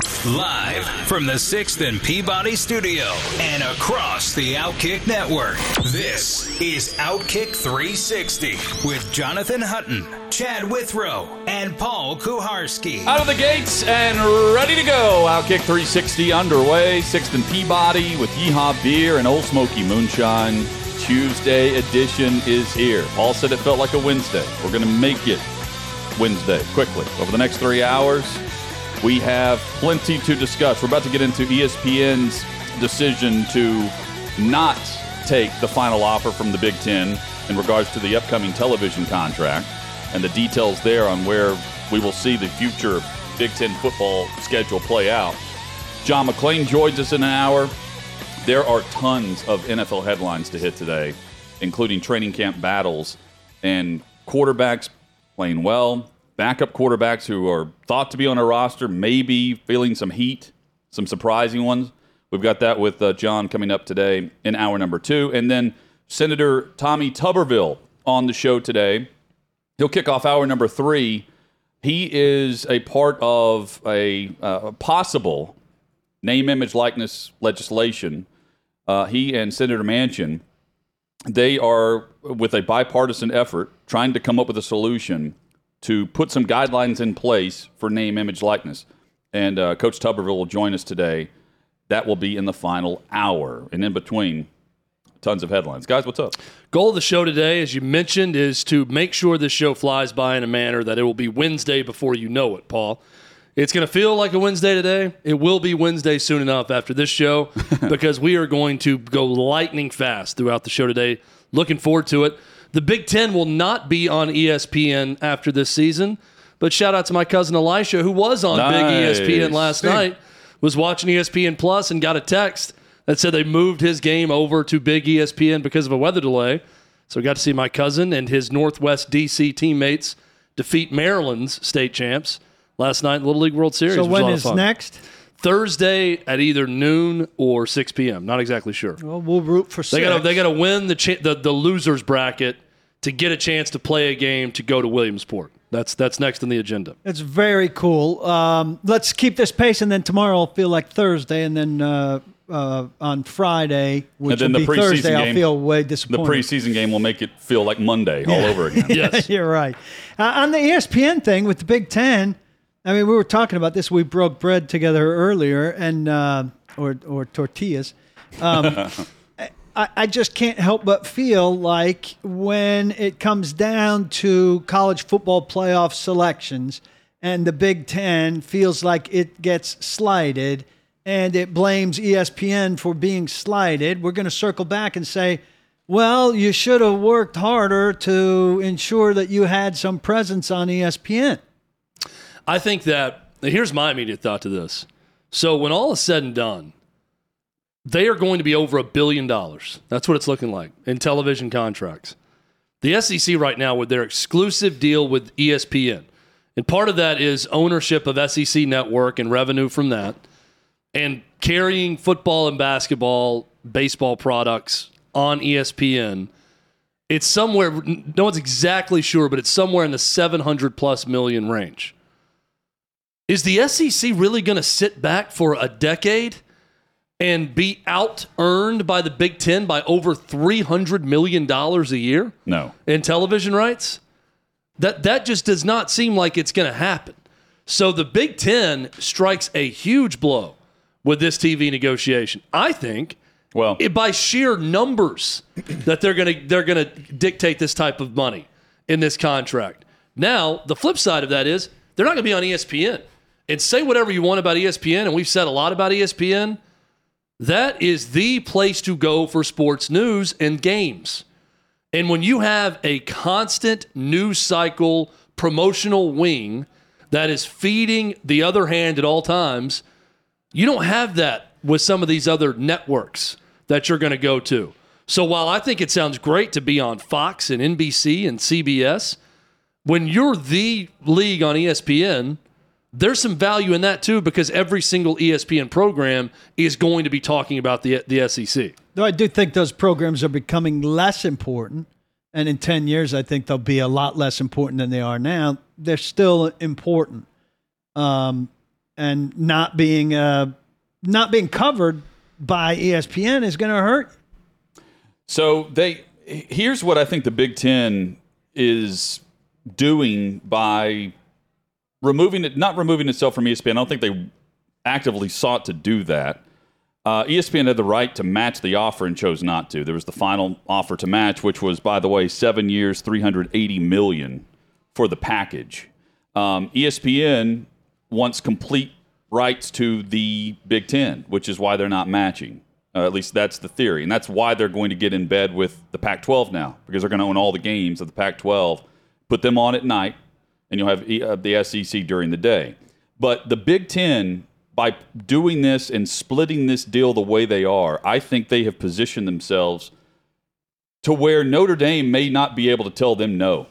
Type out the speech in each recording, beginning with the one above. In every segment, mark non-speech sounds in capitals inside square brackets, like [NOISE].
Live from the 6th and Peabody studio and across the Outkick network. This is Outkick 360 with Jonathan Hutton, Chad Withrow, and Paul Kuharsky. Out of the gates and ready to go. Outkick 360 underway. Sixth and Peabody with Yeehaw Beer and Ole Smoky Moonshine. Tuesday edition is here. Paul said it felt like a Wednesday. We're going to make it Wednesday quickly. Over the next three hours, we have plenty to discuss. We're about to get into ESPN's decision to not take the final offer from the Big Ten in regards to the upcoming television contract and the details there on where we will see the future Big Ten football schedule play out. John McClain joins us in an hour. There are tons of NFL headlines to hit today, including training camp battles and quarterbacks playing well, backup quarterbacks who are thought to be on a roster, maybe feeling some heat, some surprising ones. We've got that with uh, John coming up today in hour number two. And then Senator Tommy Tuberville on the show today. He'll kick off hour number three. He is a part of a uh, possible name, image, likeness legislation. Uh, he and Senator Manchin, they are with a bipartisan effort trying to come up with a solution to put some guidelines in place for name, image, likeness. And uh, Coach Tuberville will join us today. That will be in the final hour. And in between, tons of headlines. Guys, what's up? Goal of the show today, as you mentioned, is to make sure this show flies by in a manner that it will be Wednesday before you know it, Paul. It's going to feel like a Wednesday today. It will be Wednesday soon enough after this show [LAUGHS] because we are going to go lightning fast throughout the show today. Looking forward to it. The Big Ten will not be on ESPN after this season, but shout out to my cousin Elisha, who was on Nice. Big ESPN last night, was watching ESPN Plus and got a text that said they moved his game over to Big ESPN because of a weather delay. So we got to see my cousin and his Northwest DC teammates defeat Maryland's state champs last night in the Little League World Series. So which was a when lot of is fun. next? Thursday at either noon or 6 p.m. Not exactly sure. Well, we'll root for They six. got they got to win the, cha- the the losers bracket to get a chance to play a game to go to Williamsport. That's that's next on the agenda. It's very cool. Um, let's keep this pace, and then tomorrow will feel like Thursday, and then uh, uh, on Friday, which then will the be preseason Thursday, I'll feel way disappointed. The preseason game will make it feel like Monday all over again. [LAUGHS] Yes. [LAUGHS] You're right. Uh, on the ESPN thing with the Big Ten, I mean, we were talking about this. We broke bread together earlier, and uh, or or tortillas. Um, [LAUGHS] I, I just can't help but feel like when it comes down to college football playoff selections, and the Big Ten feels like it gets slighted, and it blames ESPN for being slighted. We're going to circle back and say. Well, you should have worked harder to ensure that you had some presence on ESPN. I think that here's my immediate thought to this. So when all is said and done, they are going to be over a billion dollars. That's what it's looking like in television contracts. The SEC right now with their exclusive deal with ESPN. And part of that is ownership of SEC network and revenue from that and carrying football and basketball, baseball products on ESPN. It's somewhere no one's exactly sure, but it's somewhere in the 700 plus million range. Is the SEC really going to sit back for a decade and be out earned by the Big Ten by over $300 million a year No. in television rights? That, that just does not seem like it's going to happen. So the Big Ten strikes a huge blow with this TV negotiation. I think Well, it, by sheer numbers that they're going to they're going to dictate this type of money in this contract. Now, the flip side of that is they're not going to be on ESPN. And say whatever you want about ESPN, and we've said a lot about ESPN. That is the place to go for sports news and games. And when you have a constant news cycle promotional wing that is feeding the other hand at all times, you don't have that with some of these other networks that you're going to go to. So while I think it sounds great to be on Fox and NBC and CBS, when you're the league on ESPN, there's some value in that too because every single ESPN program is going to be talking about the the SEC. Though I do think those programs are becoming less important, and in ten years, I think they'll be a lot less important than they are now. They're still important, um, and not being uh, not being covered by ESPN is going to hurt. So they here's what I think the Big Ten is doing by removing it, not removing itself from ESPN. I don't think they actively sought to do that. Uh, ESPN had the right to match the offer and chose not to. There was the final offer to match, which was, by the way, seven years, three hundred eighty million for the package. Um, ESPN wants complete rights to the Big Ten, which is why they're not matching. Uh, at least that's the theory, and that's why they're going to get in bed with the Pac-12 now because they're going to own all the games of the Pac-12, put them on at night, and you'll have uh, the SEC during the day. But the Big Ten, by doing this and splitting this deal the way they are, I think they have positioned themselves to where Notre Dame may not be able to tell them no.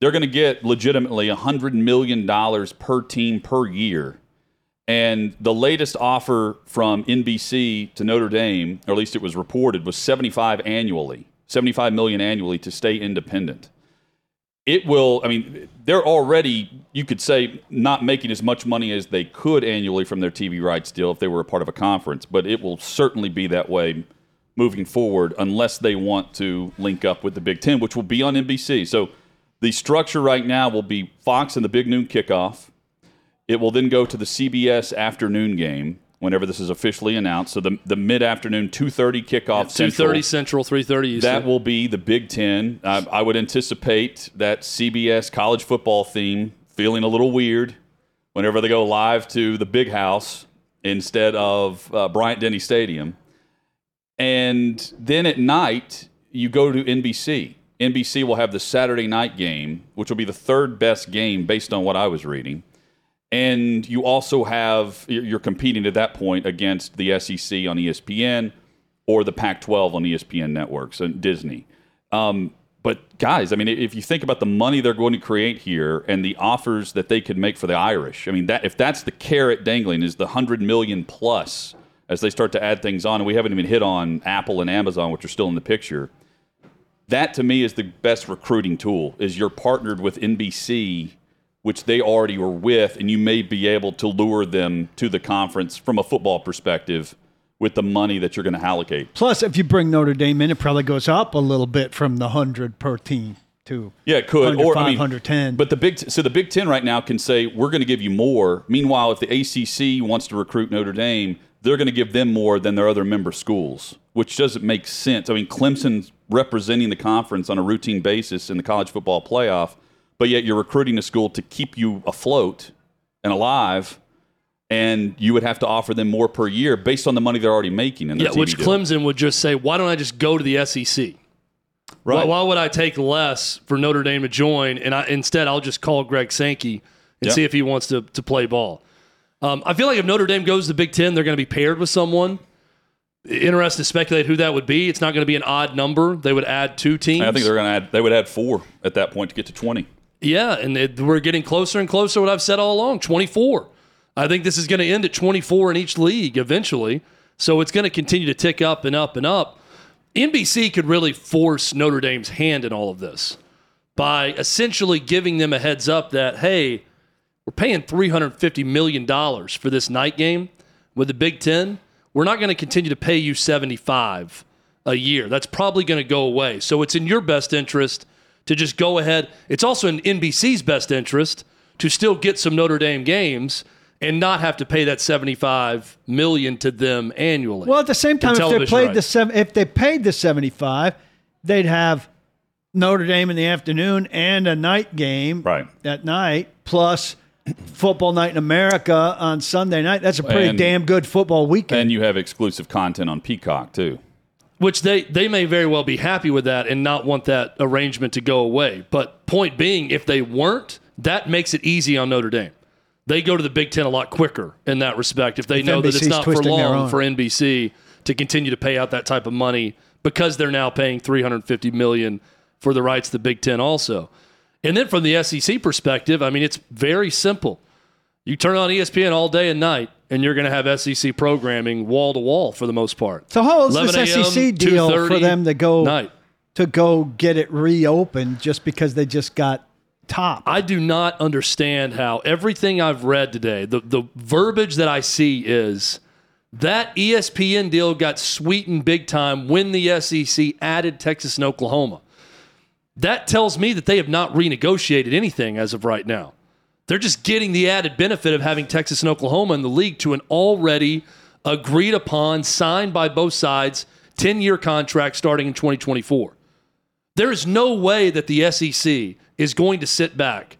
They're going to get legitimately $100 million per team per year. And the latest offer from NBC to Notre Dame, or at least it was reported, was 75 annually, 75 million annually to stay independent it will i mean they're already you could say not making as much money as they could annually from their tv rights deal if they were a part of a conference but it will certainly be that way moving forward unless they want to link up with the big ten which will be on nbc so the structure right now will be fox and the big noon kickoff. It will then go to the cbs afternoon game whenever this is officially announced so the, the mid-afternoon 2.30 kickoff Two central Central, three thirty Eastern. that will be the Big Ten. I, I would anticipate that CBS college football theme feeling a little weird whenever they go live to the Big House instead of uh, Bryant Denny Stadium. And then at night, you go to NBC. NBC will have the Saturday night game, which will be the third best game based on what I was reading. And you also have, you're competing at that point against the SEC on ESPN or the Pac 12 on ESPN networks and Disney. Um, but guys, I mean, if you think about the money they're going to create here and the offers that they could make for the Irish, I mean, that if that's the carrot dangling is the hundred million plus as they start to add things on, and we haven't even hit on Apple and Amazon, which are still in the picture. That to me is the best recruiting tool. Is you're partnered with NBC, which they already were with, and you may be able to lure them to the conference from a football perspective with the money that you're going to allocate. Plus, if you bring Notre Dame in, it probably goes up a little bit from the hundred per team to Yeah, it could. 105, or I mean, 110. But the big so the Big Ten right now can say we're going to give you more. Meanwhile, if the ACC wants to recruit Notre Dame, they're going to give them more than their other member schools, which doesn't make sense. I mean, Clemson's representing the conference on a routine basis in the college football playoff, but yet you're recruiting a school to keep you afloat and alive. And you would have to offer them more per year based on the money they're already making. In yeah, TV which deal. Clemson would just say, why don't I just go to the SEC? Why, Right. why would I take less for Notre Dame to join? And I, instead, I'll just call Greg Sankey and see if he wants to, to play ball. Um, I feel like if Notre Dame goes to the Big Ten, they're going to be paired with someone. Interested to speculate who that would be. It's not going to be an odd number. They would add two teams. I think they're going to add. They would add four at that point to get to twenty. Yeah, and it, we're getting closer and closer. to What I've said all along, 24. I think this is going to end at 24 in each league eventually. So it's going to continue to tick up and up and up. NBC could really force Notre Dame's hand in all of this by essentially giving them a heads up that hey, we're paying 350 million dollars for this night game with the Big Ten. We're not going to continue to pay you 75 a year. That's probably going to go away. So it's in your best interest to just go ahead. It's also in NBC's best interest to still get some Notre Dame games and not have to pay that 75 million to them annually. Well, at the same time, if they television played the rights. seven, if they paid the seventy-five, they'd have Notre Dame in the afternoon and a night game Right. at night, plus football night in America on Sunday night. That's a pretty And- damn good football weekend. And you have exclusive content on Peacock too. Which they they may very well be happy with that and not want that arrangement to go away. But point being, if they weren't, that makes it easy on Notre Dame. they go to the Big Ten a lot quicker in that respect if they If know that it's not for long for NBC to continue to pay out that type of money because they're now paying 350 million for the rights to the Big Ten also. And then from the SEC perspective, I mean, it's very simple. You turn on ESPN all day and night, and you're going to have SEC programming wall to wall for the most part. So how old's 11 this SEC deal for them to go night? to go get it reopened just because they just got top? I do not understand how everything I've read today, the, the verbiage that I see is that ESPN deal got sweetened big time when the SEC added Texas and Oklahoma. That tells me that they have not renegotiated anything as of right now. They're just getting the added benefit of having Texas and Oklahoma in the league to an already agreed upon, signed by both sides, 10 year contract starting in 2024. There is no way that the SEC is going to sit back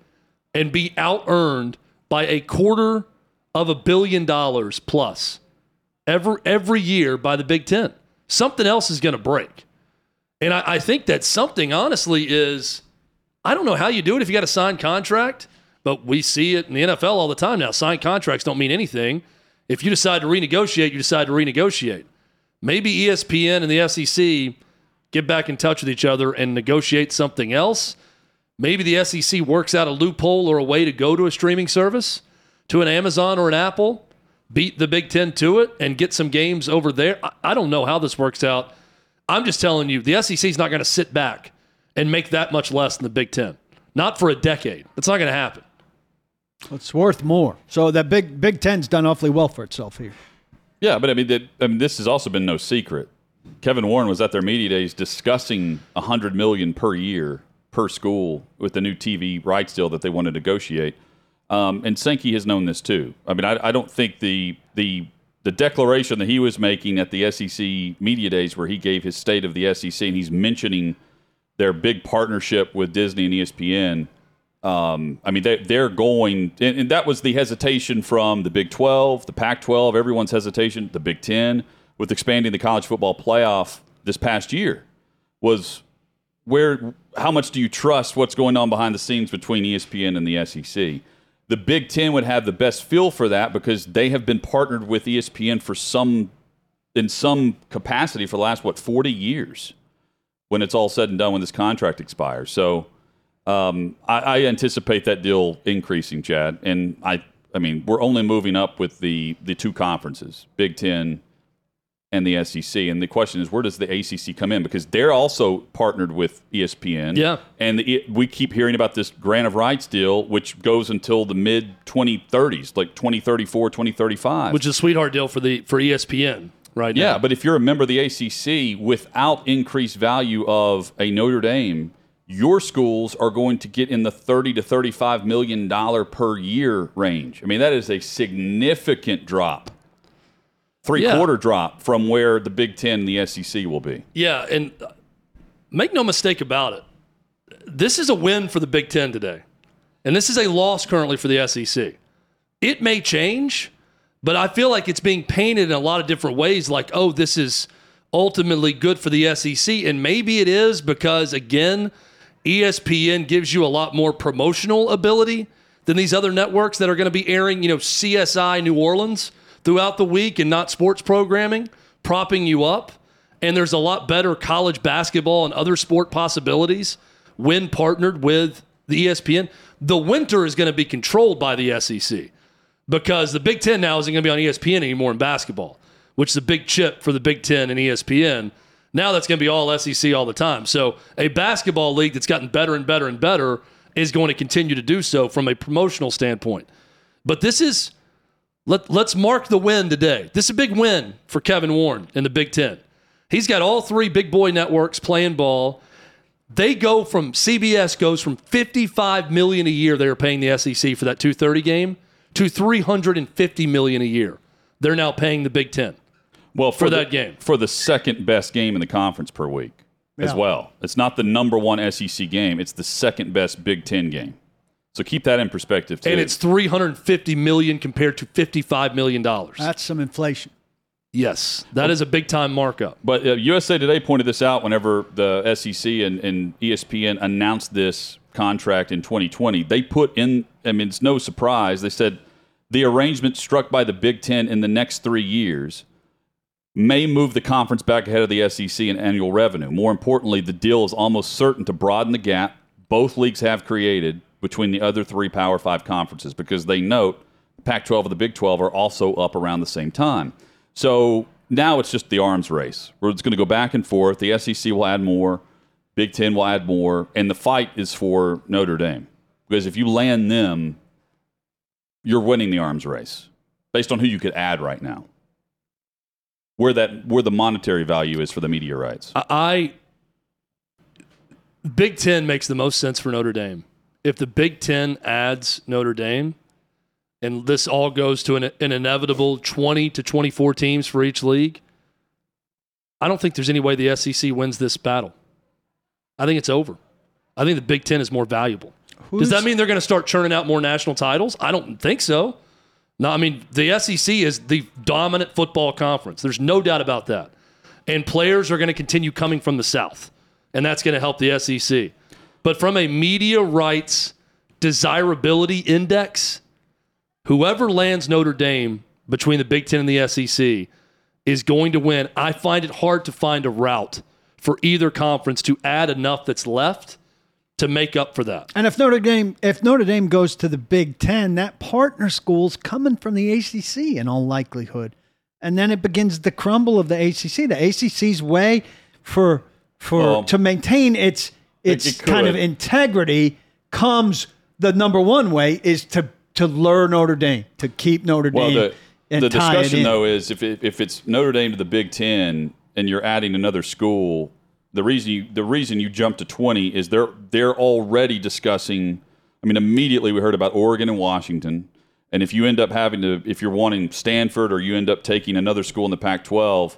and be out earned by a quarter of a billion dollars plus every, every year by the Big Ten. Something else is going to break. And I, I think that something, honestly, is I don't know how you do it if you got a signed contract, but we see it in the NFL all the time now. Signed contracts don't mean anything. If you decide to renegotiate, you decide to renegotiate. Maybe ESPN and the SEC get back in touch with each other and negotiate something else. Maybe the SEC works out a loophole or a way to go to a streaming service, to an Amazon or an Apple, beat the Big Ten to it, and get some games over there. I, I don't know how this works out. I'm just telling you, the SEC is not going to sit back and make that much less than the Big Ten. Not for a decade. It's not going to happen. It's worth more. So that Big Big Ten's done awfully well for itself here. Yeah, but I mean, I mean, this has also been no secret. Kevin Warren was at their media days discussing a hundred million per year per school with the new TV rights deal that they want to negotiate. Um, and Sankey has known this too. I mean, I, I don't think the the the declaration that he was making at the SEC media days, where he gave his state of the SEC, and he's mentioning their big partnership with Disney and ESPN. Um, I mean, they, they're going, and, and that was the hesitation from the Big 12, the Pac 12, everyone's hesitation, the Big 10, with expanding the college football playoff this past year was where, how much do you trust what's going on behind the scenes between ESPN and the SEC? The Big 10 would have the best feel for that because they have been partnered with ESPN for some, in some capacity for the last, what, 40 years when it's all said and done when this contract expires. So, um, I, I anticipate that deal increasing, Chad, and I. I mean, we're only moving up with the the two conferences, Big Ten and the SEC. And the question is, where does the ACC come in? Because they're also partnered with ESPN. Yeah. And the, we keep hearing about this grant of rights deal, which goes until the mid 2030s, like 2034, 2035. Which is a sweetheart deal for the for ESPN right now. Yeah, but if you're a member of the ACC without increased value of a Notre Dame, your schools are going to get in the 30 to 35 million dollar per year range. I mean, that is a significant drop. Three Yeah. quarter drop from where the Big 10 and the SEC will be. Yeah, and uh, make no mistake about it. This is a win for the Big Ten today. And this is a loss currently for the SEC. It may change, but I feel like it's being painted in a lot of different ways like, oh, this is ultimately good for the SEC. And maybe it is because, again, ESPN gives you a lot more promotional ability than these other networks that are going to be airing, you know, CSI New Orleans throughout the week and not sports programming, propping you up. And there's a lot better college basketball and other sport possibilities when partnered with the ESPN. The winter is going to be controlled by the SEC because the Big Ten now isn't going to be on ESPN anymore in basketball, which is a big chip for the Big Ten and ESPN. Now that's going to be all SEC all the time. So a basketball league that's gotten better and better and better is going to continue to do so from a promotional standpoint. But this is let, let's mark the win today. This is a big win for Kevin Warren in the Big Ten. He's got all three big boy networks playing ball. They go from CBS goes from 55 million a year they were paying the SEC for that 230 game to 350 million a year. They're now paying the Big Ten. Well, For the- that game. For the second best game in the conference per week as well. It's not the number one SEC game, it's the second best Big Ten game. So keep that in perspective, too. And it's 350 million compared to 55 million dollars. That's some inflation. Yes, that is a big time markup. But uh, USA Today pointed this out whenever the SEC and, and ESPN announced this contract in 2020. They put in, I mean, it's no surprise. They said the arrangement struck by the Big Ten in the next three years may move the conference back ahead of the SEC in annual revenue. More importantly, the deal is almost certain to broaden the gap both leagues have created between the other three Power Five conferences because they note Pac 12 and the Big 12 are also up around the same time. So now it's just the arms race where it's going to go back and forth. The SEC will add more, Big Ten will add more, and the fight is for Notre Dame. Because if you land them, you're winning the arms race based on who you could add right now. Where that where the monetary value is for the media rights. I Big Ten makes the most sense for Notre Dame. If the Big Ten adds Notre Dame, and this all goes to an, an inevitable 20 to 24 teams for each league, I don't think there's any way the SEC wins this battle. I think it's over. I think the Big Ten is more valuable. Does that mean they're going to start churning out more national titles? I don't think so. No, I mean, the SEC is the dominant football conference. There's no doubt about that. And players are going to continue coming from the South, and that's going to help the SEC. But from a media rights desirability index, whoever lands Notre Dame between the Big Ten and the SEC is going to win. I find it hard to find a route for either conference to add enough that's left to make up for that. And if Notre Dame if Notre Dame goes to the Big Ten, that partner school's coming from the ACC in all likelihood, and then it begins the crumble of the ACC. The ACC's way for for Well, to maintain its its it kind of integrity comes the number one way is to to lure Notre Dame to keep Notre Well, Dame the, the discussion though is if it, if it's Notre Dame to the Big Ten and you're adding another school, the reason you the reason you jump to twenty is they're they're already discussing. I mean, immediately we heard about Oregon and Washington, and if you end up having to, if you're wanting Stanford or you end up taking another school in the Pac-12.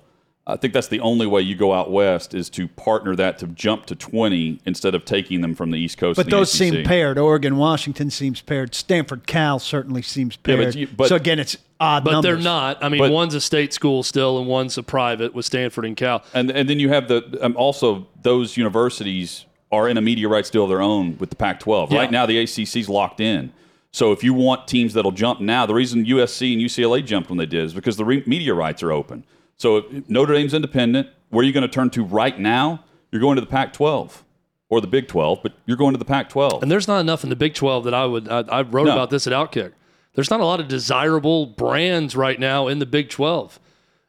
I think that's the only way you go out west is to partner that to jump to 20 instead of taking them from the East Coast. But and the those seem paired. Oregon, Washington seems paired. Stanford, Cal certainly seems Yeah, but paired. you- but- so again, it's odd But numbers. they're not. I mean, But- one's a state school still, and one's a private with Stanford and Cal. And and then you have the um, also those universities are in a media rights deal of their own with the Pac-12. Yeah. Right now, the ACC's locked in. So if you want teams that'll jump now, the reason USC and UCLA jumped when they did is because the re- media rights are open. So if Notre Dame's independent. Where are you going to turn to right now? You're going to the Pac-12 or the Big 12, but you're going to the Pac-12. And there's not enough in the Big 12 that I would. I, I wrote No. about this at Outkick. There's not a lot of desirable brands right now in the Big 12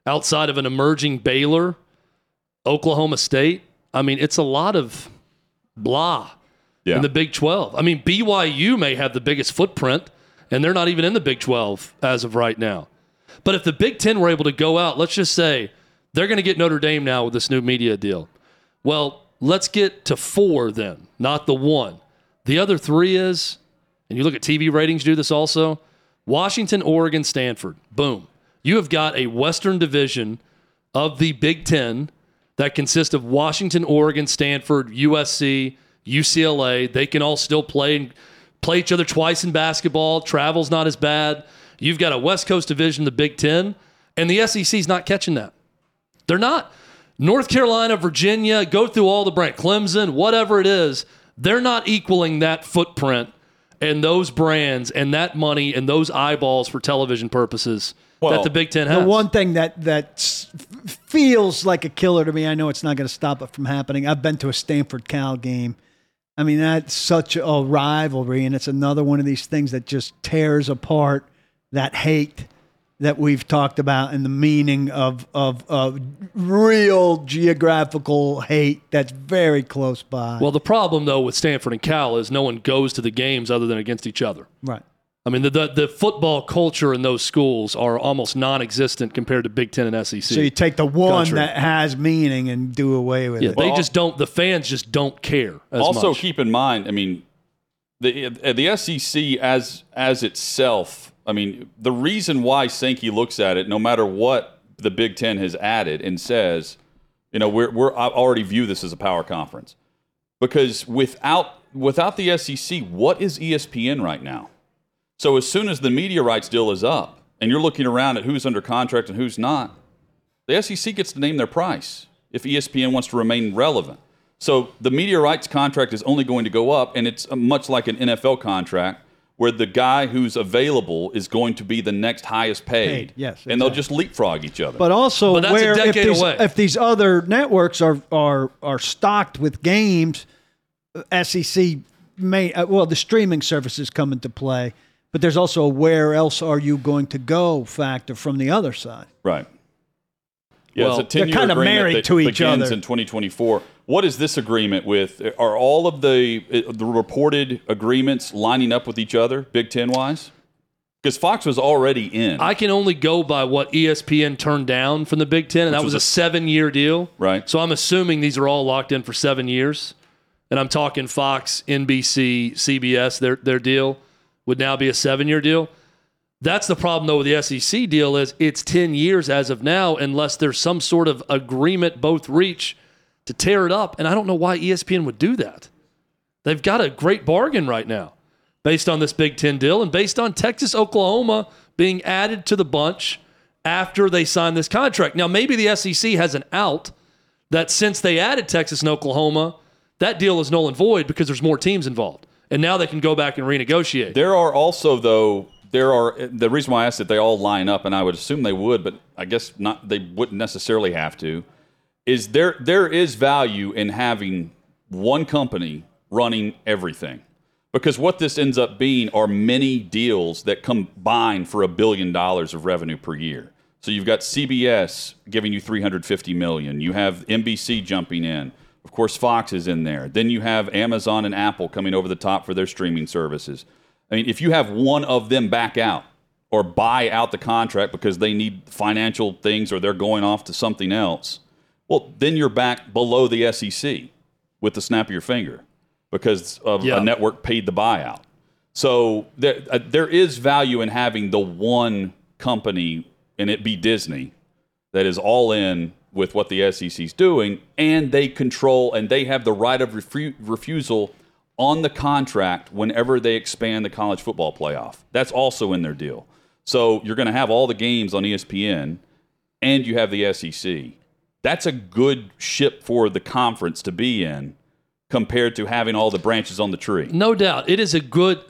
outside of an emerging Baylor, Oklahoma State. I mean, it's a lot of blah yeah. in the Big 12. I mean, BYU may have the biggest footprint, and they're not even in the Big 12 as of right now. But if the Big 10 were able to go out, let's just say they're going to get Notre Dame now with this new media deal. Well, let's get to four then, not the one. The other three is, and you look at TV ratings do this also Washington, Oregon, Stanford. Boom. You have got a Western division of the Big Ten that consists of Washington, Oregon, Stanford, USC, UCLA. They can all still play and play each other twice in basketball. Travel's not as bad. You've got a West Coast division, the Big Ten, and the SEC's not catching that. They're not. North Carolina, Virginia, go through all the brand, Clemson, whatever it is, they're not equaling that footprint and those brands and that money and those eyeballs for television purposes that the Big Ten has. The one thing that that feels like a killer to me, I know it's not going to stop it from happening. I've been to a Stanford Cal game. I mean, that's such a rivalry, and it's another one of these things that just tears apart that hate that we've talked about and the meaning of of, of real geographical hate that's very close by. well, the problem though with Stanford and Cal is no one goes to the games other than against each other. right. I mean, the, the, the football culture in those schools are almost non-existent compared to Big Ten and SEC. So you take the one Country. that has meaning and do away with yeah, it. they Well, just don't. The fans just don't care. As also much. keep in mind i mean the the SEC as as itself i mean the reason why Sankey looks at it no matter what the Big 10 has added and says you know we're we're I already view this as a power conference because without without the SEC what is ESPN right now so as soon as the media rights deal is up and you're looking around at who's under contract and who's not the SEC gets to name their price if ESPN wants to remain relevant. So the media rights contract is only going to go up, and it's uh, much like an NFL contract where the guy who's available is going to be the next highest paid. Paid, yes, And they'll just leapfrog each other. But also, But that's a where if these, away. if these other networks are are are stocked with games, uh, SEC may uh, well the streaming services come into play. But there's also a where else are you going to go factor from the other side. Right. Yeah, Well, it's a they're 10-year kinda agreement married that to each begins other. in 2024. What is this agreement with? Are all of the uh, the reported agreements lining up with each other, Big Ten wise? Because Fox was already in, I can only go by what ESPN turned down from the Big Ten, and that was, was a, a- seven-year deal. right? So I'm assuming these are all locked in for seven years, and I'm talking Fox, NBC, CBS. Their their deal would now be a seven-year deal. That's the problem though with the SEC deal is it's ten years as of now, unless there's some sort of agreement both reach to tear it up. And I don't know why ESPN would do that. They've got a great bargain right now based on this Big Ten deal and based on Texas, Oklahoma being added to the bunch after they sign this contract. Now, maybe the SEC has an out that since they added Texas and Oklahoma, that deal is null and void because there's more teams involved. And now they can go back and renegotiate. There are also though there are the reason why I asked that they all line up, and I would assume they would, but I guess not. They wouldn't necessarily have to. Is there there is value in having one company running everything? Because what this ends up being are many deals that combine for a billion dollars of revenue per year. So you've got CBS giving you 350 million. You have NBC jumping in. Of course, Fox is in there. Then you have Amazon and Apple coming over the top for their streaming services. I mean, if you have one of them back out or buy out the contract because they need financial things or they're going off to something else, well, then you're back below the SEC with the snap of your finger because of Yeah. a network paid the buyout. So there, uh, there is value in having the one company, and it be Disney, that is all in with what the SEC's doing, and they control and they have the right of refu- refusal on the contract whenever they expand the college football playoff. That's also in their deal. So you're going to have all the games on ESPN, and you have the SEC. That's a good ship for the conference to be in compared to having all the branches on the tree. No doubt. It is a good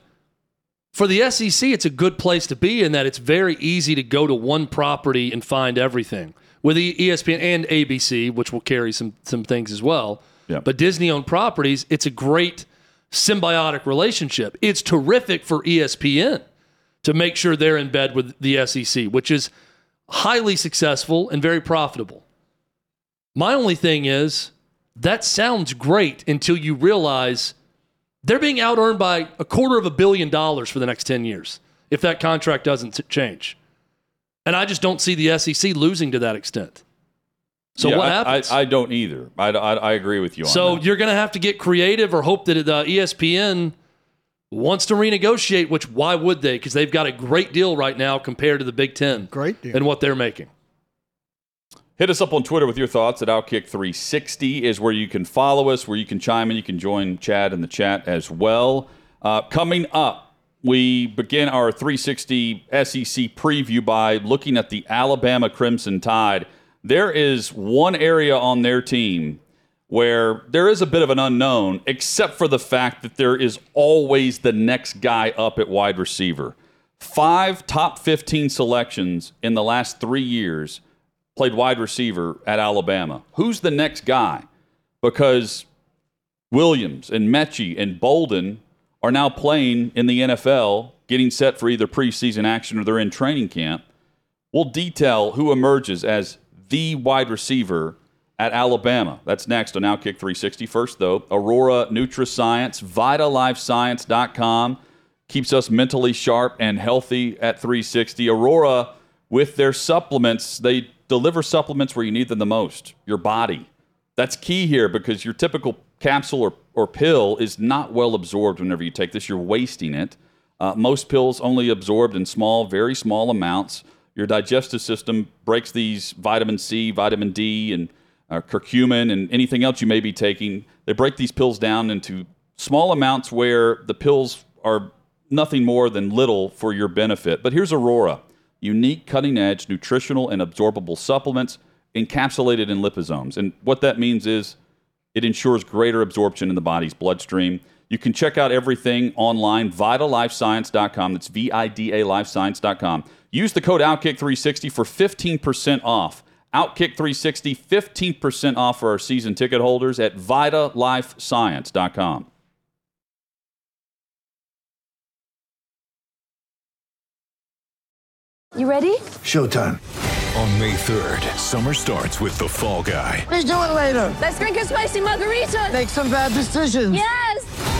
for the SEC, it's a good place to be in that it's very easy to go to one property and find everything. With ESPN and ABC, which will carry some some things as well. Yeah. But Disney owned properties, it's a great symbiotic relationship. It's terrific for ESPN to make sure they're in bed with the SEC, which is highly successful and very profitable. My only thing is that sounds great until you realize they're being out earned by a quarter of a billion dollars for the next 10 years if that contract doesn't change. And I just don't see the SEC losing to that extent. So Yeah, what happens? I, I don't either. I, I, I agree with you on so that. you're going to have to get creative or hope that the E ESPN wants to renegotiate, which why would they? Because they've got a great deal right now compared to the Big Ten Great deal. and what they're making. Hit us up on Twitter with your thoughts at Outkick360 is where you can follow us, where you can chime in. You can join Chad in the chat as well. Uh, coming up, we begin our 360 SEC preview by looking at the Alabama Crimson Tide. There is one area on their team where there is a bit of an unknown, except for the fact that there is always the next guy up at wide receiver. Five top 15 selections in the last three years played wide receiver at Alabama. Who's the next guy? Because Williams and Metchie and Bolden are now playing in the NFL, getting set for either preseason action or they're in training camp. We'll detail who emerges as the wide receiver at Alabama. That's next on Outkick 360. First, though, Aurora Nutrascience, VidaLifeScience.com keeps us mentally sharp and healthy at 360. Aurora, with their supplements, they deliver supplements where you need them the most your body. That's key here because your typical capsule or, or pill is not well absorbed whenever you take this. You're wasting it. Uh, most pills only absorbed in small, very small amounts. Your digestive system breaks these vitamin C, vitamin D, and uh, curcumin, and anything else you may be taking. They break these pills down into small amounts where the pills are nothing more than little for your benefit. But here's Aurora unique, cutting edge, nutritional, and absorbable supplements encapsulated in liposomes. And what that means is it ensures greater absorption in the body's bloodstream. You can check out everything online, vidalifescience.com. That's V I D A lifescience.com. Use the code OutKick360 for 15% off. Outkick360, 15% off for our season ticket holders at vidalifescience.com. You ready? Showtime. On May 3rd, summer starts with The Fall Guy. Let's do it later. Let's drink a spicy margarita. Make some bad decisions. Yes.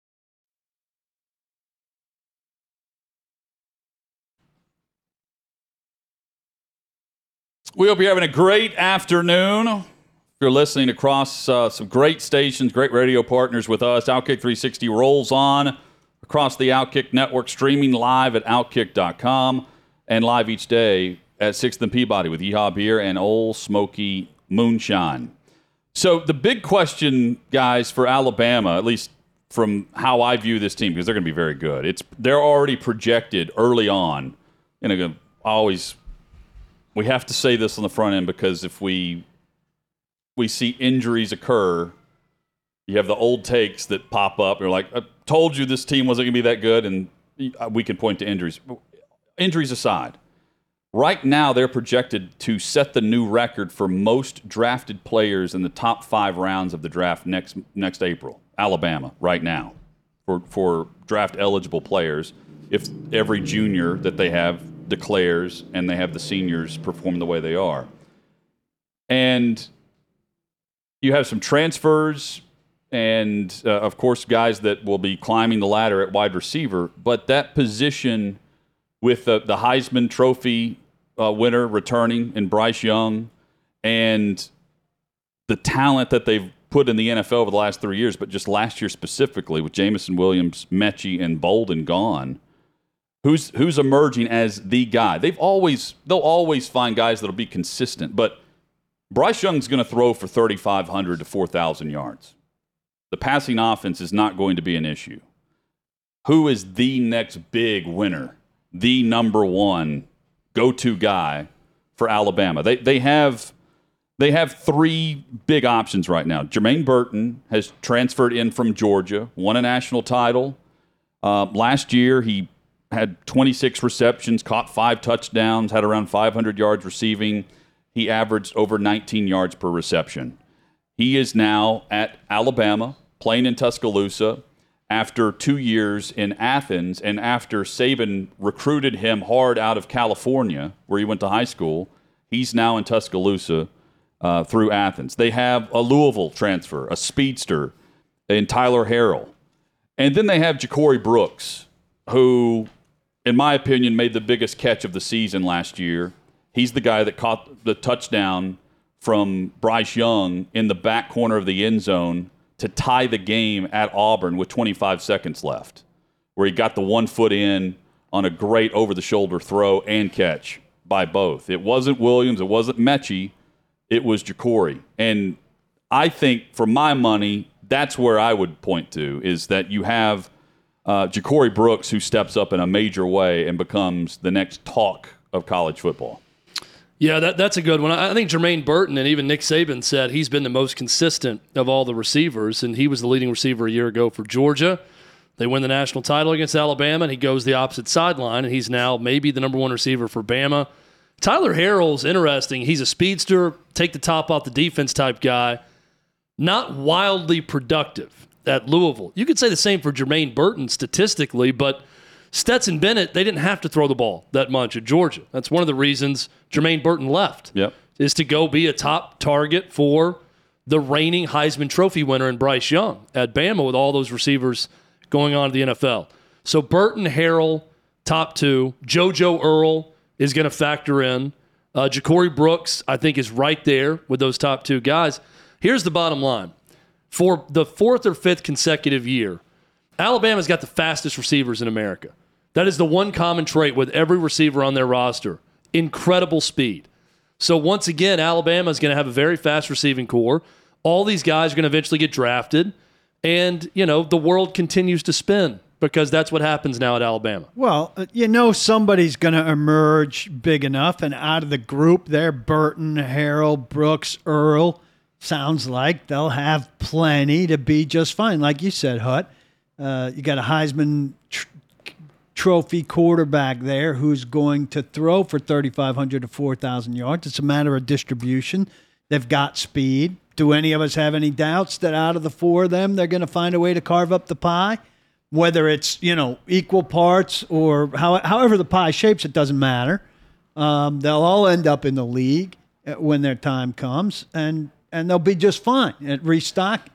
We hope you're having a great afternoon. If you're listening across uh, some great stations, great radio partners with us, Outkick 360 rolls on across the Outkick network, streaming live at outkick.com and live each day at 6th and Peabody with Yeehaw Beer and Ole Smoky Moonshine. So, the big question, guys, for Alabama, at least from how I view this team, because they're going to be very good, it's they're already projected early on. And always we have to say this on the front end because if we we see injuries occur, you have the old takes that pop up. You're like, I told you this team wasn't going to be that good, and we can point to injuries. Injuries aside, right now they're projected to set the new record for most drafted players in the top five rounds of the draft next next April. Alabama, right now, for for draft eligible players, if every junior that they have declares and they have the seniors perform the way they are. And you have some transfers and, uh, of course, guys that will be climbing the ladder at wide receiver. But that position with the, the Heisman Trophy uh, winner returning in Bryce Young and the talent that they've put in the NFL over the last three years, but just last year specifically with Jameson Williams, Metchie, and Bolden gone – who's who's emerging as the guy. They've always they'll always find guys that'll be consistent, but Bryce Young's going to throw for 3500 to 4000 yards. The passing offense is not going to be an issue. Who is the next big winner? The number 1 go-to guy for Alabama. They they have they have three big options right now. Jermaine Burton has transferred in from Georgia, won a national title. Uh, last year, he had 26 receptions, caught five touchdowns, had around 500 yards receiving. He averaged over 19 yards per reception. He is now at Alabama, playing in Tuscaloosa after two years in Athens, and after Saban recruited him hard out of California, where he went to high school. He's now in Tuscaloosa uh, through Athens. They have a Louisville transfer, a speedster, and Tyler Harrell. And then they have Ja'Corey Brooks, who in my opinion, made the biggest catch of the season last year. He's the guy that caught the touchdown from Bryce Young in the back corner of the end zone to tie the game at Auburn with 25 seconds left, where he got the one foot in on a great over the shoulder throw and catch by both. It wasn't Williams, it wasn't Metchie, it was Ja'Corey. And I think for my money, that's where I would point to is that you have – uh, Ja'Corey Brooks, who steps up in a major way and becomes the next talk of college football. Yeah, that, that's a good one. I think Jermaine Burton and even Nick Saban said he's been the most consistent of all the receivers, and he was the leading receiver a year ago for Georgia. They win the national title against Alabama, and he goes the opposite sideline, and he's now maybe the number one receiver for Bama. Tyler Harrell's interesting. He's a speedster, take the top off the defense type guy, not wildly productive at Louisville. You could say the same for Jermaine Burton statistically, but Stetson Bennett, they didn't have to throw the ball that much at Georgia. That's one of the reasons Jermaine Burton left. Yep. Is to go be a top target for the reigning Heisman Trophy winner in Bryce Young at Bama with all those receivers going on to the NFL. So Burton, Harrell, top two. JoJo Earle is going to factor in. Uh, Ja'Corey Brooks, I think, is right there with those top two guys. Here's the bottom line for the fourth or fifth consecutive year, Alabama's got the fastest receivers in America. That is the one common trait with every receiver on their roster incredible speed. So once again, Alabama is going to have a very fast receiving corps. All these guys are going to eventually get drafted, and you know the world continues to spin because that's what happens now at Alabama. Well, uh, you know somebody's going to emerge big enough, and out of the group there, Burton, Harrell, Brooks, Earle. Sounds like they'll have plenty to be just fine. Like you said, Hut, uh, you got a Heisman tr- Trophy quarterback there who's going to throw for 3,500 to 4,000 yards. It's a matter of distribution. They've got speed. Do any of us have any doubts that out of the four of them, they're going to find a way to carve up the pie? Whether it's you know equal parts or how, however the pie shapes, it doesn't matter. Um, they'll all end up in the league uh, when their time comes, and and they'll be just fine at restock.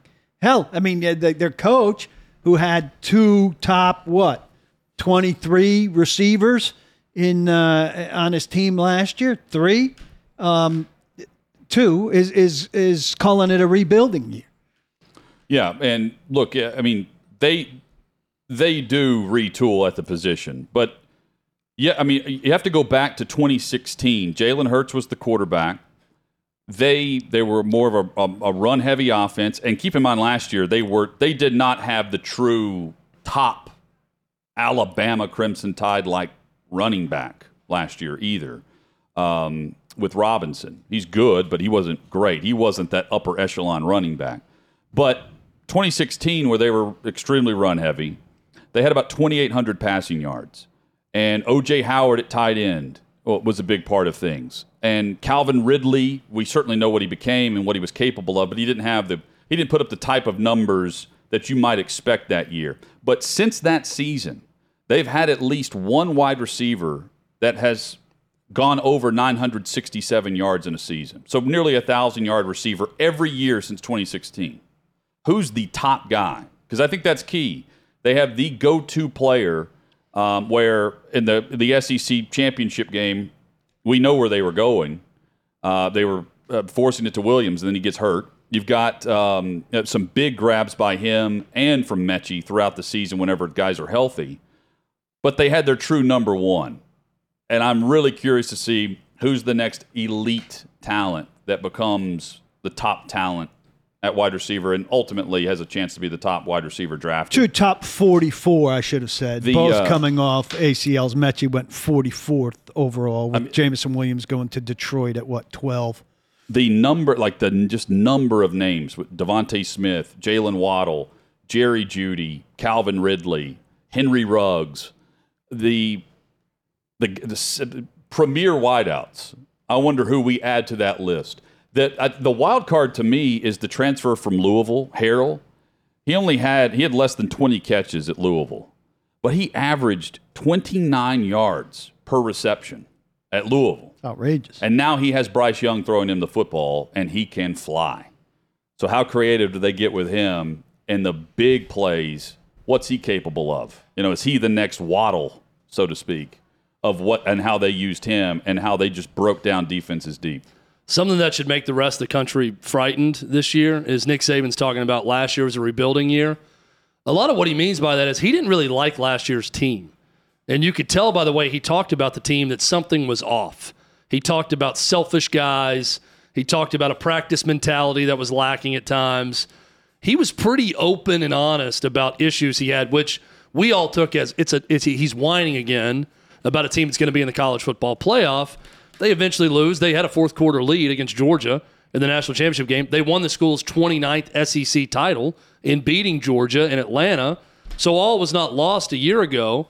Hell, I mean, their coach who had two top what twenty three receivers in uh, on his team last year, three, um, two is is is calling it a rebuilding year. Yeah, and look, I mean, they they do retool at the position, but yeah, I mean, you have to go back to 2016. Jalen Hurts was the quarterback. They they were more of a, a, a run heavy offense, and keep in mind last year they were they did not have the true top Alabama Crimson Tide like running back last year either. Um, with Robinson, he's good, but he wasn't great. He wasn't that upper echelon running back. But 2016, where they were extremely run heavy, they had about 2,800 passing yards. And O.J. Howard at tight end was a big part of things. And Calvin Ridley, we certainly know what he became and what he was capable of, but he didn't have the he didn't put up the type of numbers that you might expect that year. But since that season, they've had at least one wide receiver that has gone over 967 yards in a season. So nearly a thousand yard receiver every year since 2016. Who's the top guy? Because I think that's key. They have the go to player um, where in the, the SEC championship game, we know where they were going. Uh, they were uh, forcing it to Williams, and then he gets hurt. You've got um, some big grabs by him and from Metchie throughout the season whenever guys are healthy. But they had their true number one and I'm really curious to see who's the next elite talent that becomes the top talent at wide receiver and ultimately has a chance to be the top wide receiver draft. Two top 44, I should have said. The, Both uh, coming off ACLs. Metchie went 44th overall, with Jameson Williams going to Detroit at what, 12? The number, like the just number of names with DeVonta Smith, Jalen Waddle, Jerry Jeudy, Calvin Ridley, Henry Ruggs, the the, the premier wideouts. I wonder who we add to that list. That uh, the wild card to me is the transfer from Louisville, Harrell. He only had he had less than 20 catches at Louisville, but he averaged 29 yards per reception at Louisville. Outrageous. And now he has Bryce Young throwing him the football, and he can fly. So how creative do they get with him in the big plays? What's he capable of? You know, is he the next Waddle, so to speak? of what and how they used him and how they just broke down defenses deep. Something that should make the rest of the country frightened this year is Nick Saban's talking about last year was a rebuilding year. A lot of what he means by that is he didn't really like last year's team. And you could tell by the way he talked about the team that something was off. He talked about selfish guys. He talked about a practice mentality that was lacking at times. He was pretty open and honest about issues he had, which we all took as it's a it's, he's whining again about a team that's going to be in the college football playoff. They eventually lose. They had a fourth quarter lead against Georgia in the national championship game. They won the school's 29th SEC title in beating Georgia in Atlanta. So all was not lost a year ago.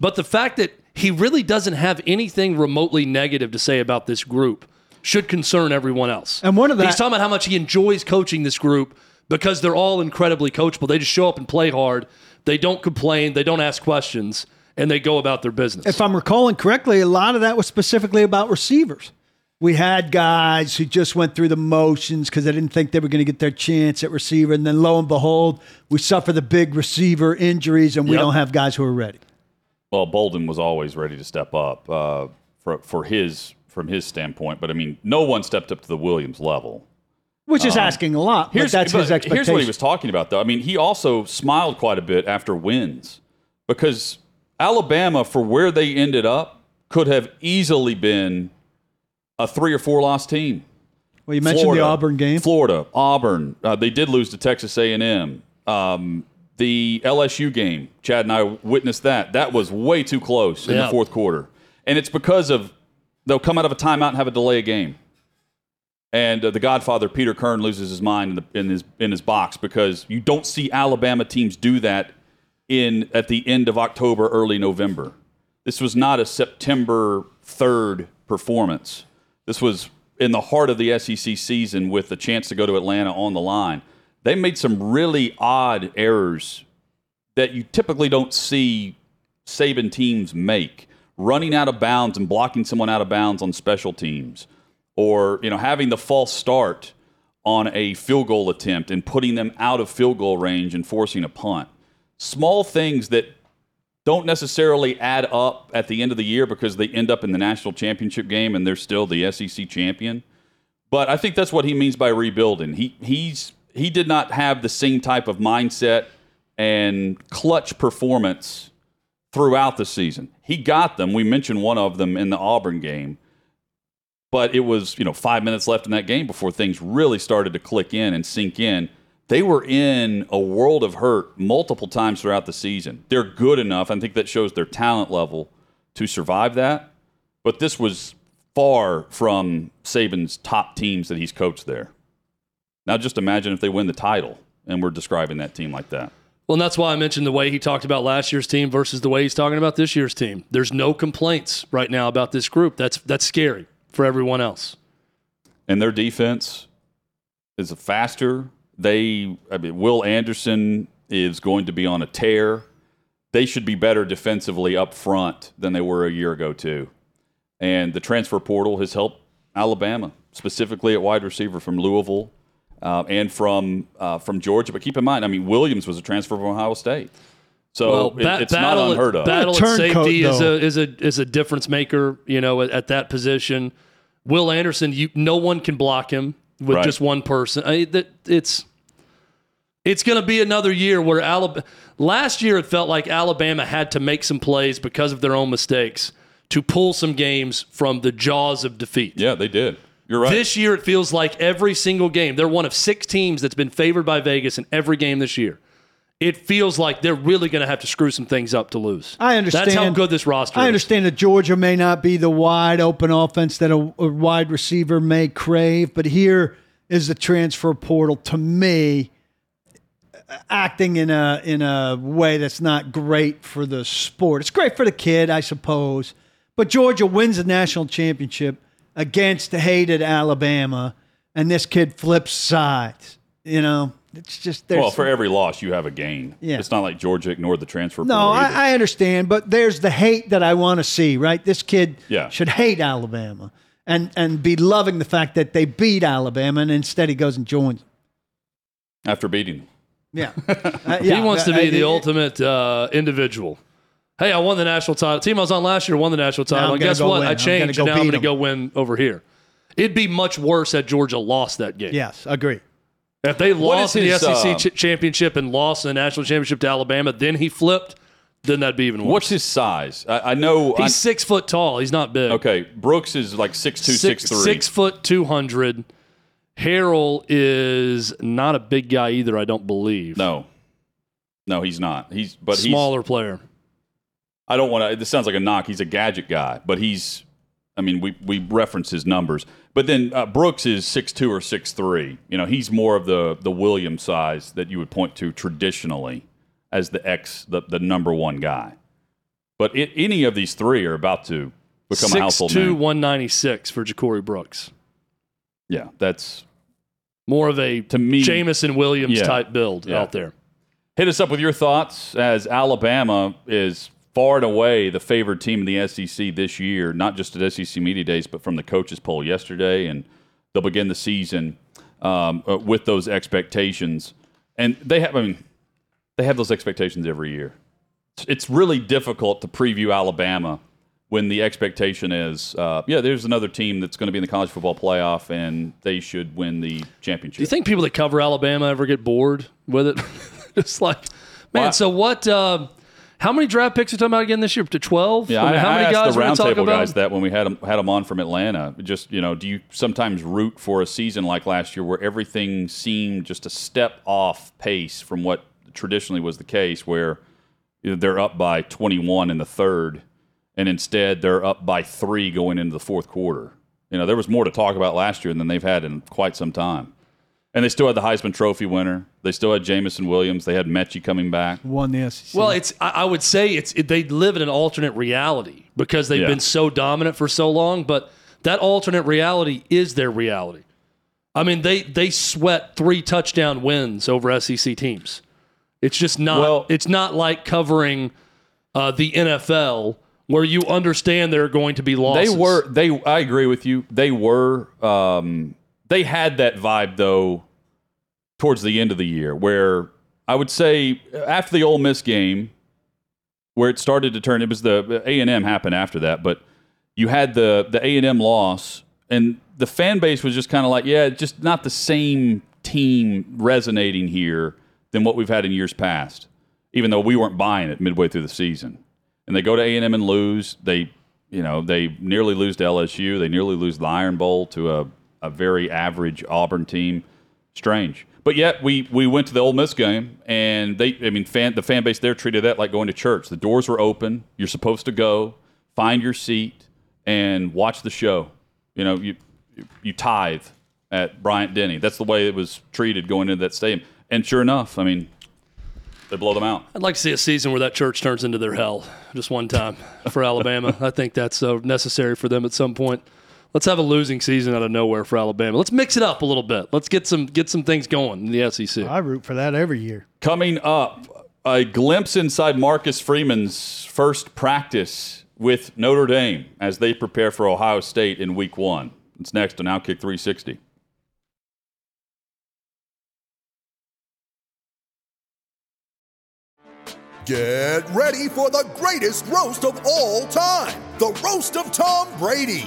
But the fact that he really doesn't have anything remotely negative to say about this group should concern everyone else. And one of that, he's talking about how much he enjoys coaching this group because they're all incredibly coachable. They just show up and play hard. They don't complain. They don't ask questions and they go about their business. If I'm recalling correctly, a lot of that was specifically about receivers. We had guys who just went through the motions because they didn't think they were going to get their chance at receiver. And then lo and behold, we suffer the big receiver injuries and we Yep. don't have guys who are ready. Well, Bolden was always ready to step up uh, for for his from his standpoint, but I mean, no one stepped up to the Williams level. Which is Um, asking a lot, but that's his expectation. Here's what he was talking about, though. I mean, he also smiled quite a bit after wins because Alabama, for where they ended up, could have easily been a three or four loss team. Well, you mentioned Florida, the Auburn game. Florida, Auburn. Uh, they did lose to Texas A&M. Um, the LSU game, Chad and I witnessed that. That was way too close in Yeah. the fourth quarter, and it's because of they'll come out of a timeout and have a delay a game. And uh, the Godfather Peter Kern loses his mind in, the, in his in his box because you don't see Alabama teams do that in at the end of October, early November. This was not a September third performance. This was in the heart of the SEC season with the chance to go to Atlanta on the line. They made some really odd errors that you typically don't see Saban teams make. Running out of bounds and blocking someone out of bounds on special teams, or you know having the false start on a field goal attempt and putting them out of field goal range and forcing a punt. Small things that don't necessarily add up at the end of the year because they end up in the national championship game and they're still the SEC champion. But I think that's what he means by rebuilding. He he's he did not have the same type of mindset and clutch performance throughout the season. He got them. We mentioned one of them in the Auburn game. But it was, you know, 5 minutes left in that game before things really started to click in and sink in. They were in a world of hurt multiple times throughout the season. They're good enough. I think that shows their talent level to survive that. But this was far from Saban's top teams that he's coached there. Now just imagine if they win the title and we're describing that team like that. Well, and that's why I mentioned the way he talked about last year's team versus the way he's talking about this year's team. There's no complaints right now about this group. That's that's scary for everyone else. And their defense is a faster. They, I mean, Will Anderson is going to be on a tear. They should be better defensively up front than they were a year ago, too. And the transfer portal has helped Alabama, specifically at wide receiver from Louisville uh, and from uh, from Georgia. But keep in mind, I mean, Williams was a transfer from Ohio State. So Well, it- ba- it's not unheard of. Battle at Turncoat, safety is a is a is a difference maker. You know, at, at that position, Will Anderson, you no one can block him with Right. just one person. I, that it's it's going to be another year where Alabama. Last year, it felt like Alabama had to make some plays because of their own mistakes to pull some games from the jaws of defeat. yeah, they did. You're right. This year, it feels like every single game, they're one of six teams that's been favored by Vegas in every game this year. It feels like they're really going to have to screw some things up to lose. I understand. That's how good this roster I is. understand that Georgia may not be the wide open offense that a, a wide receiver may crave, but here is the transfer portal to me uh, acting in a in a way that's not great for the sport. It's great for the kid, I suppose, but Georgia wins the national championship against hated Alabama, and this kid flips sides. You know, it's just there's well, for every loss, you have a gain. Yeah. It's not like Georgia ignored the transfer No. I, I understand, but there's the hate that I want to see. Right, this kid Yeah. should hate Alabama and and be loving the fact that they beat Alabama, and instead he goes and joins. after beating them. Yeah, [LAUGHS] Uh, he wants to be the uh, ultimate uh, individual. Hey, I won the national title. Team I was on last year won the national title. And guess what? win. I I'm changed, go and now I'm going to go win over here. It'd be much worse had Georgia lost that game. Yes, agree. If they lost is in the SEC uh, ch- championship and lost in the national championship to Alabama, then he flipped, then that'd be even worse. What's his size? I, I know. He's I, six foot tall. He's not big. okay, Brooks is like six two, six, six three. six foot two hundred. Harrell is not a big guy either. I don't believe. No, no, he's not. He's but smaller player. I don't want to. This sounds like a knock. He's a gadget guy, but he's. I mean, we we reference his numbers, but then uh, Brooks is six two or six three. You know, he's more of the the Williams size that you would point to traditionally as the X, the the number one guy. But it, any of these three are about to become a household two name. one ninety six for Ja'Corey Brooks. Yeah, that's More of a To me- Jameson Williams Yeah. type build Yeah. out there. Hit us up with your thoughts as Alabama is far and away the favored team in the SEC this year, not just at SEC Media Days, but from the coaches poll yesterday. And they'll begin the season um, uh, with those expectations. And they have, I mean, they have those expectations every year. It's- really difficult to preview Alabama when the expectation is, uh, yeah, there's another team that's going to be in the college football playoff and they should win the championship. Do you think people that cover Alabama ever get bored with it? [LAUGHS] It's like, man, Well, I- so what? Um, How many draft picks are you talking about again this year? To twelve? Yeah, I mean, I, how I many asked guys the are we talking roundtable guys that when we had them, had them on from Atlanta. Just you know, do you sometimes root for a season like last year where everything seemed just a step off pace from what traditionally was the case, where they're up by 21 in the third, and instead they're up by three going into the fourth quarter. You know, there was more to talk about last year than they've had in quite some time. And they still had the Heisman Trophy winner. They still had Jameson Williams. They had Metchie coming back. Won the SEC. Well, it's I, I would say it's it, they live in an alternate reality because they've Yeah. been so dominant for so long. But that alternate reality is their reality. I mean, they they sweat three touchdown wins over SEC teams. It's just not. Well- it's not like covering uh, the NFL where you understand there are going to be losses. They were they. I agree with you. They were. Um, they had that vibe though, towards the end of the year, where I would say after the Ole Miss game, where it started to turn. It was the A and M happened after that, but you had the the A and M loss, and the fan base was just kind of like, yeah, just not the same team resonating here than what we've had in years past. Even though we weren't buying it midway through the season, and they go to A and M and lose, they you know they nearly lose to LSU, they nearly lose the Iron Bowl to a a very average Auburn team. Strange. But yet we we went to the Ole Miss game and they I mean fan the fan base there treated that like going to church. The doors were open. You're supposed to go, find your seat and watch the show. You know, you you, tithe at Bryant Denny. That's the way it was treated going into that stadium. And sure enough, I mean they blow them out. I'd like to see a season where that church turns into their hell just one time for [LAUGHS] Alabama. I think that's uh, necessary for them at some point. Let's have a losing season out of nowhere for Alabama. Let's mix it up a little bit. Let's get some get some things going in the SEC. I root for that every year. Coming up, a glimpse inside Marcus Freeman's first practice with Notre Dame as they prepare for Ohio State in week one. It's next on Outkick 360. Get ready for the greatest roast of all time the Roast of Tom Brady,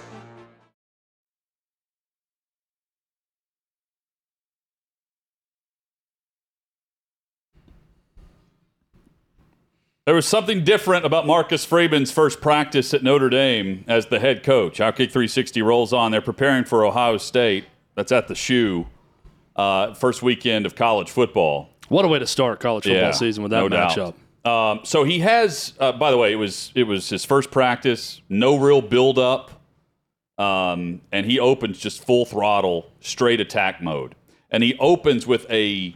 There was something different about Marcus Freeman's first practice at Notre Dame as the head coach. Outkick 360 rolls on. They're preparing for Ohio State. That's at the shoe. Uh, first weekend of college football. What a way to start college football season with that no matchup. Um, so he has. Uh, by the way, it was it was his first practice. No real build up, um, and he opens just full throttle, straight attack mode. And he opens with a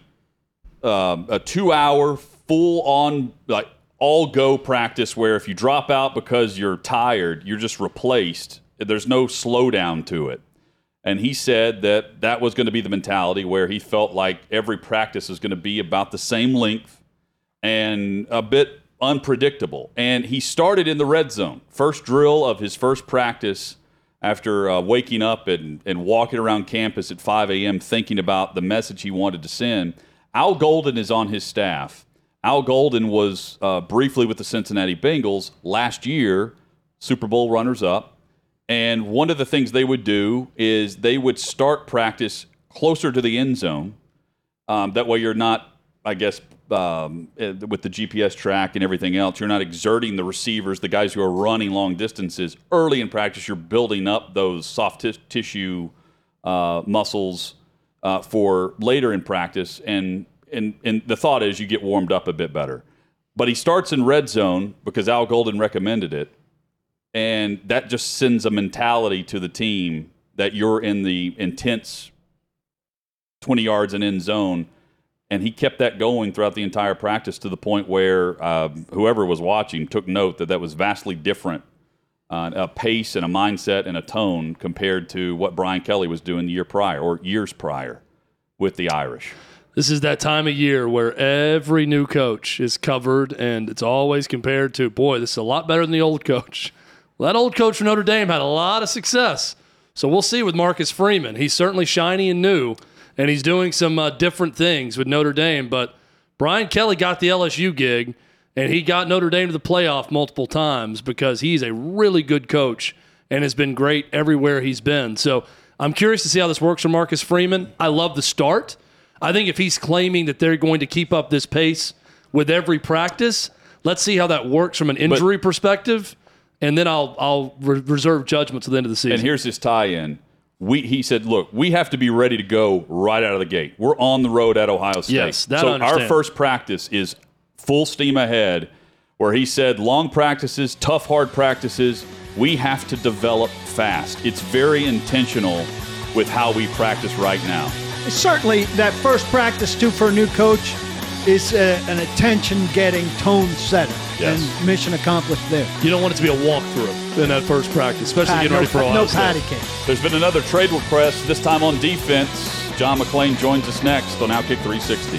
um, a two hour full on like all go practice where if you drop out because you're tired, you're just replaced. There's no slowdown to it. And he said that that was going to be the mentality where he felt like every practice is going to be about the same length and a bit unpredictable. And he started in the red zone. First drill of his first practice after uh, waking up and, and walking around campus at 5 a.m. thinking about the message he wanted to send. Al Golden is on his staff. Al Golden was uh, briefly with the Cincinnati Bengals last year, Super Bowl runners up. And one of the things they would do is they would start practice closer to the end zone. Um, that way, you're not, I guess, um, eh, with the GPS track and everything else, you're not exerting the receivers, the guys who are running long distances early in practice. You're building up those soft tis- tissue uh, muscles uh, for later in practice. And, and, and the thought is you get warmed up a bit better. But he starts in red zone because Al Golden recommended it and that just sends a mentality to the team that you're in the intense 20 yards and end zone and he kept that going throughout the entire practice to the point where uh, whoever was watching took note that that was vastly different uh, a pace and a mindset and a tone compared to what Brian Kelly was doing the year prior or years prior with the Irish. This is that time of year where every new coach is covered, and it's always compared to, boy, this is a lot better than the old coach. Well, that old coach from Notre Dame had a lot of success So we'll see with Marcus Freeman. He's certainly shiny and new, and he's doing some uh, different things with Notre Dame. But Brian Kelly got the LSU gig, and he got Notre Dame to the playoff multiple times because he's a really good coach and has been great everywhere he's been. So I'm curious to see how this works for Marcus Freeman. I love the start. I think if he's claiming that they're going to keep up this pace with every practice, let's see how that works from an injury perspective, and then I'll I'll re- reserve judgment to the end of the season. And here's his tie-in. We he said, look, we have to be ready to go right out of the gate. We're on the road at Ohio State. Yes, that so our first practice is full steam ahead. Where he said, long practices, tough, hard practices. We have to develop fast. It's very intentional with how we practice right now. Certainly, that first practice too for a new coach is uh, an attention-getting tone setter, Yes. and mission accomplished there. you don't want it to be a walkthrough in that first practice, especially Pat, getting no, ready for Ohio no patty cake. There's been another trade request, this time on defense. John McClain joins us next on Outkick 360.